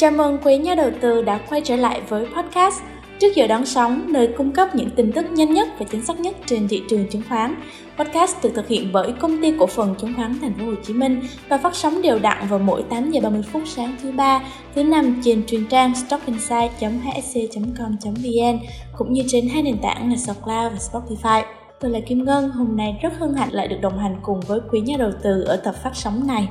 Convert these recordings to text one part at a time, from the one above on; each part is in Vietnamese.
Chào mừng quý nhà đầu tư đã quay trở lại với podcast Trước giờ đón sóng, nơi cung cấp những tin tức nhanh nhất và chính xác nhất trên thị trường chứng khoán. Podcast được thực hiện bởi công ty cổ phần chứng khoán Thành phố Hồ Chí Minh và phát sóng đều đặn vào mỗi 8 giờ 30 phút sáng thứ ba, thứ năm trên truyền trang stockinsight.hsc.com.vn cũng như trên hai nền tảng là SoundCloud và Spotify. Tôi là Kim Ngân, hôm nay rất hân hạnh lại được đồng hành cùng với quý nhà đầu tư ở tập phát sóng này.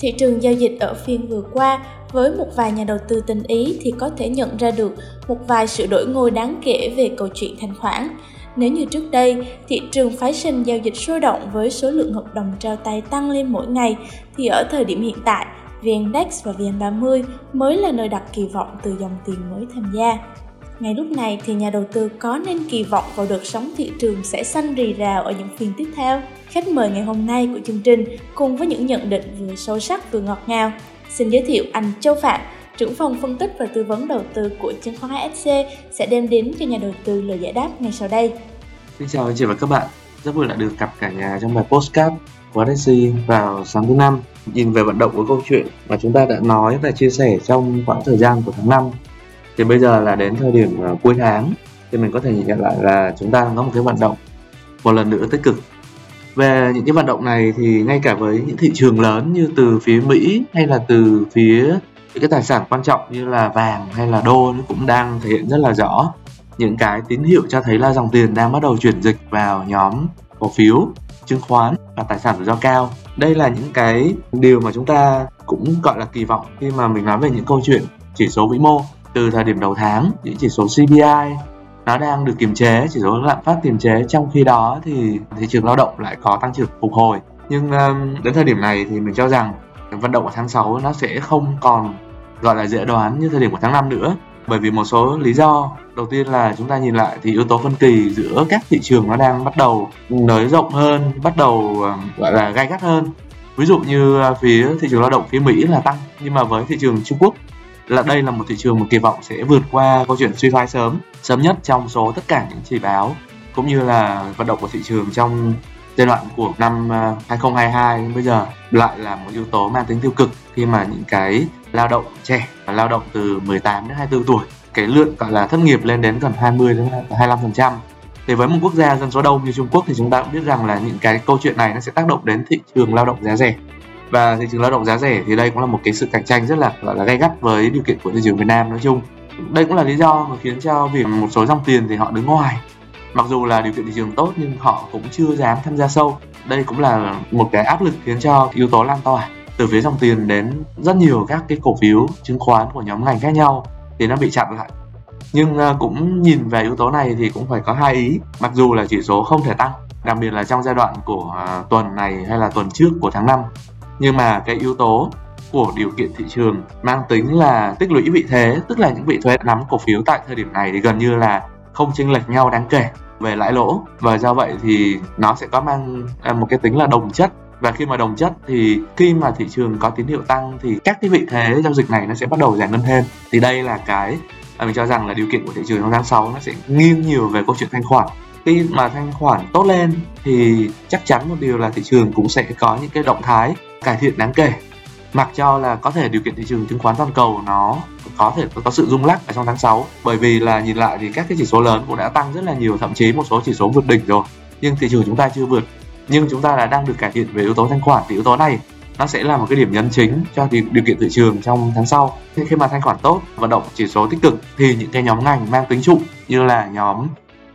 Thị trường giao dịch ở phiên vừa qua với một vài nhà đầu tư tinh ý thì có thể nhận ra được một vài sự đổi ngôi đáng kể về câu chuyện thanh khoản. Nếu như trước đây, thị trường phái sinh giao dịch sôi động với số lượng hợp đồng trao tay tăng lên mỗi ngày, thì ở thời điểm hiện tại, VN-Index và VN30 mới là nơi đặt kỳ vọng từ dòng tiền mới tham gia. Ngay lúc này thì nhà đầu tư có nên kỳ vọng vào đợt sóng thị trường sẽ xanh rì rào ở những phiên tiếp theo? Khách mời ngày hôm nay của chương trình cùng với những nhận định vừa sâu sắc vừa ngọt ngào. Xin giới thiệu anh Châu Phạm, trưởng phòng phân tích và tư vấn đầu tư của chứng khoán HSC sẽ đem đến cho nhà đầu tư lời giải đáp ngay sau đây. Xin chào anh chị và các bạn, rất vui lại được gặp cả nhà trong bài postcard của HSC vào sáng thứ năm. Nhìn về vận động của câu chuyện mà chúng ta đã nói và chia sẻ trong khoảng thời gian của tháng 5 thì bây giờ là đến thời điểm uh, cuối tháng thì mình có thể nhìn nhận lại là chúng ta có một cái vận động một lần nữa tích cực. Về những cái vận động này thì ngay cả với những thị trường lớn như từ phía Mỹ hay là từ phía những cái tài sản quan trọng như là vàng hay là đô nó cũng đang thể hiện rất là rõ. Những cái tín hiệu cho thấy là dòng tiền đang bắt đầu chuyển dịch vào nhóm cổ phiếu chứng khoán và tài sản rủi ro cao. Đây là những cái điều mà chúng ta cũng gọi là kỳ vọng khi mà mình nói về những câu chuyện chỉ số vĩ mô từ thời điểm đầu tháng, những chỉ số CPI nó đang được kiềm chế, chỉ số lạm phát kiềm chế. Trong khi đó thì thị trường lao động lại có tăng trưởng phục hồi. Nhưng đến thời điểm này thì mình cho rằng vận động của tháng 6 nó sẽ không còn gọi là dễ đoán như thời điểm của tháng 5 nữa. Bởi vì một số lý do. Đầu tiên là chúng ta nhìn lại thì yếu tố phân kỳ giữa các thị trường nó đang bắt đầu nới rộng hơn, bắt đầu gọi là gai gắt hơn. Ví dụ như à, phía thị trường lao động phía mỹ là tăng, nhưng mà với thị trường trung quốc là đây là một thị trường mà kỳ vọng sẽ vượt qua câu chuyện suy thoái sớm sớm nhất trong số tất cả những chỉ báo, cũng như là vận động của thị trường trong giai đoạn của năm à, 2022 đến bây giờ. Lại là một yếu tố mang tính tiêu cực khi mà những cái lao động trẻ, lao động từ 18 đến 24 tuổi, cái lượng gọi là thất nghiệp lên đến gần 20 đến 25 phần trăm. Thì với một quốc gia dân số đông như Trung Quốc thì chúng ta cũng biết rằng là những cái câu chuyện này nó sẽ tác động đến thị trường lao động giá rẻ và thị trường lao động giá rẻ thì đây cũng là một cái sự cạnh tranh rất là, gọi là, gay gắt với điều kiện của thị trường Việt Nam nói chung. Đây cũng là lý do mà khiến cho việc một số dòng tiền thì họ đứng ngoài. Mặc dù là điều kiện thị trường tốt nhưng họ cũng chưa dám tham gia sâu. Đây cũng là một cái áp lực khiến cho yếu tố lan tỏa. Từ phía dòng tiền đến rất nhiều các cái cổ phiếu, chứng khoán của nhóm ngành khác nhau thì nó bị chặn lại. Nhưng à, cũng nhìn về yếu tố này thì cũng phải có hai ý. Mặc dù là chỉ số không thể tăng, đặc biệt là trong giai đoạn của à, tuần này hay là tuần trước của tháng 5 nhưng mà cái yếu tố của điều kiện thị trường mang tính là tích lũy vị thế, tức là những vị thuế nắm cổ phiếu tại thời điểm này thì gần như là không chênh lệch nhau đáng kể về lãi lỗ. Và do vậy thì nó sẽ có mang à, một cái tính là đồng chất. Và khi mà đồng chất thì khi mà thị trường có tín hiệu tăng thì các cái vị thế giao dịch này nó sẽ bắt đầu giải ngân thêm. Thì đây là cái mà mình cho rằng là điều kiện của thị trường trong tháng 6 nó sẽ nghiêng nhiều về câu chuyện thanh khoản. Khi mà thanh khoản tốt lên thì chắc chắn một điều là thị trường cũng sẽ có những cái động thái cải thiện đáng kể. Mặc cho là có thể điều kiện thị trường chứng khoán toàn cầu nó có thể có sự rung lắc ở trong tháng 6 bởi vì là nhìn lại thì các cái chỉ số lớn cũng đã tăng rất là nhiều, thậm chí một số chỉ số vượt đỉnh rồi. Nhưng thị trường chúng ta chưa vượt. Nhưng chúng ta là đang được cải thiện về yếu tố thanh khoản. Thì yếu tố này nó sẽ là một cái điểm nhấn chính cho điều kiện thị trường trong tháng sau. Khi mà thanh khoản tốt, vận động chỉ số tích cực, thì những cái nhóm ngành mang tính trụ như là nhóm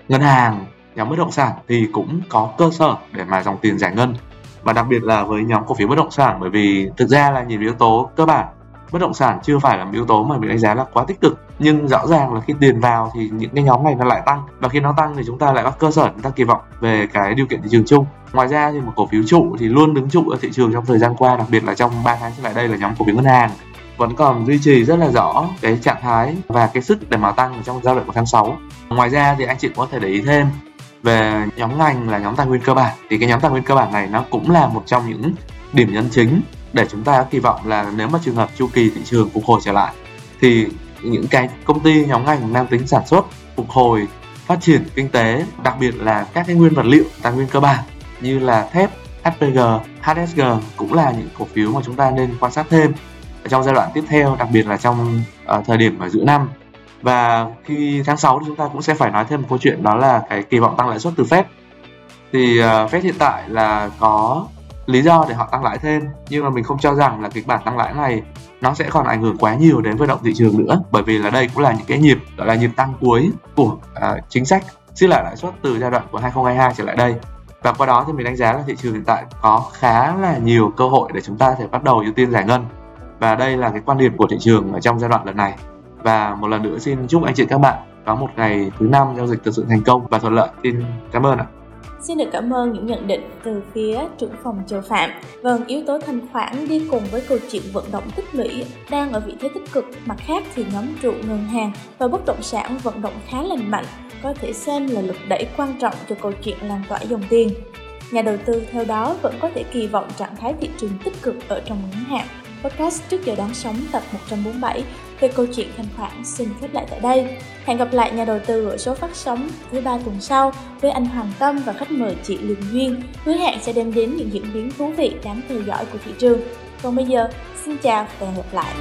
ngân hàng, nhóm bất động sản thì cũng có cơ sở để mà dòng tiền giải ngân và đặc biệt là với nhóm cổ phiếu bất động sản, bởi vì thực ra là nhìn yếu tố cơ bản, bất động sản chưa phải là một yếu tố mà bị đánh giá là quá tích cực. Nhưng rõ ràng là khi tiền vào thì những cái nhóm này nó lại tăng. Và khi nó tăng thì chúng ta lại có cơ sở, chúng ta kỳ vọng về cái điều kiện thị trường chung. Ngoài ra thì một cổ phiếu trụ thì luôn đứng trụ ở thị trường trong thời gian qua, đặc biệt là trong 3 tháng trở lại đây là nhóm cổ phiếu ngân hàng. Vẫn còn duy trì rất là rõ cái trạng thái và cái sức để mà tăng trong giao đoạn của tháng 6 ngoài ra thì anh chị có thể để ý thêm về nhóm ngành là nhóm tài nguyên cơ bản thì cái nhóm tài nguyên cơ bản này nó cũng là một trong những điểm nhấn chính để chúng ta kỳ vọng là nếu mà trường hợp chu kỳ thị trường phục hồi trở lại thì những cái công ty nhóm ngành mang tính sản xuất phục hồi phát triển kinh tế đặc biệt là các cái nguyên vật liệu tài nguyên cơ bản như là thép HPG, HSG cũng là những cổ phiếu mà chúng ta nên quan sát thêm trong giai đoạn tiếp theo, đặc biệt là trong uh, thời điểm ở giữa năm. Và khi tháng 6 thì chúng ta cũng sẽ phải nói thêm một câu chuyện đó là cái kỳ vọng tăng lãi suất từ Fed. Thì uh, Fed hiện tại là có lý do để họ tăng lãi thêm nhưng mà mình không cho rằng là kịch bản tăng lãi này nó sẽ còn ảnh hưởng quá nhiều đến vận động thị trường nữa bởi vì là đây cũng là những cái nhịp gọi là nhịp tăng cuối của uh, chính sách siết lại lãi suất từ giai đoạn của 2022 trở lại đây. Và qua đó thì mình đánh giá là thị trường hiện tại có khá là nhiều cơ hội để chúng ta có thể bắt đầu ưu tiên giải ngân. Và đây là cái quan điểm của thị trường ở trong giai đoạn lần này và một lần nữa xin chúc anh chị các bạn có một ngày thứ năm giao dịch thực sự thành công và thuận lợi xin cảm ơn ạ Xin được cảm ơn những nhận định từ phía trưởng phòng Châu Phạm. Vâng, yếu tố thanh khoản đi cùng với câu chuyện vận động tích lũy đang ở vị thế tích cực. Mặt khác thì nhóm trụ ngân hàng và bất động sản vận động khá lành mạnh, có thể xem là lực đẩy quan trọng cho câu chuyện lan tỏa dòng tiền. Nhà đầu tư theo đó vẫn có thể kỳ vọng trạng thái thị trường tích cực ở trong ngắn hạn. Podcast trước giờ đón sóng tập 147 về câu chuyện thanh khoản xin khép lại tại đây. Hẹn gặp lại nhà đầu tư ở số phát sóng thứ ba tuần sau với anh Hoàng Tâm và khách mời chị Lương Duyên. Hứa hẹn sẽ đem đến những diễn biến thú vị đáng theo dõi của thị trường. Còn bây giờ, xin chào và hẹn gặp lại.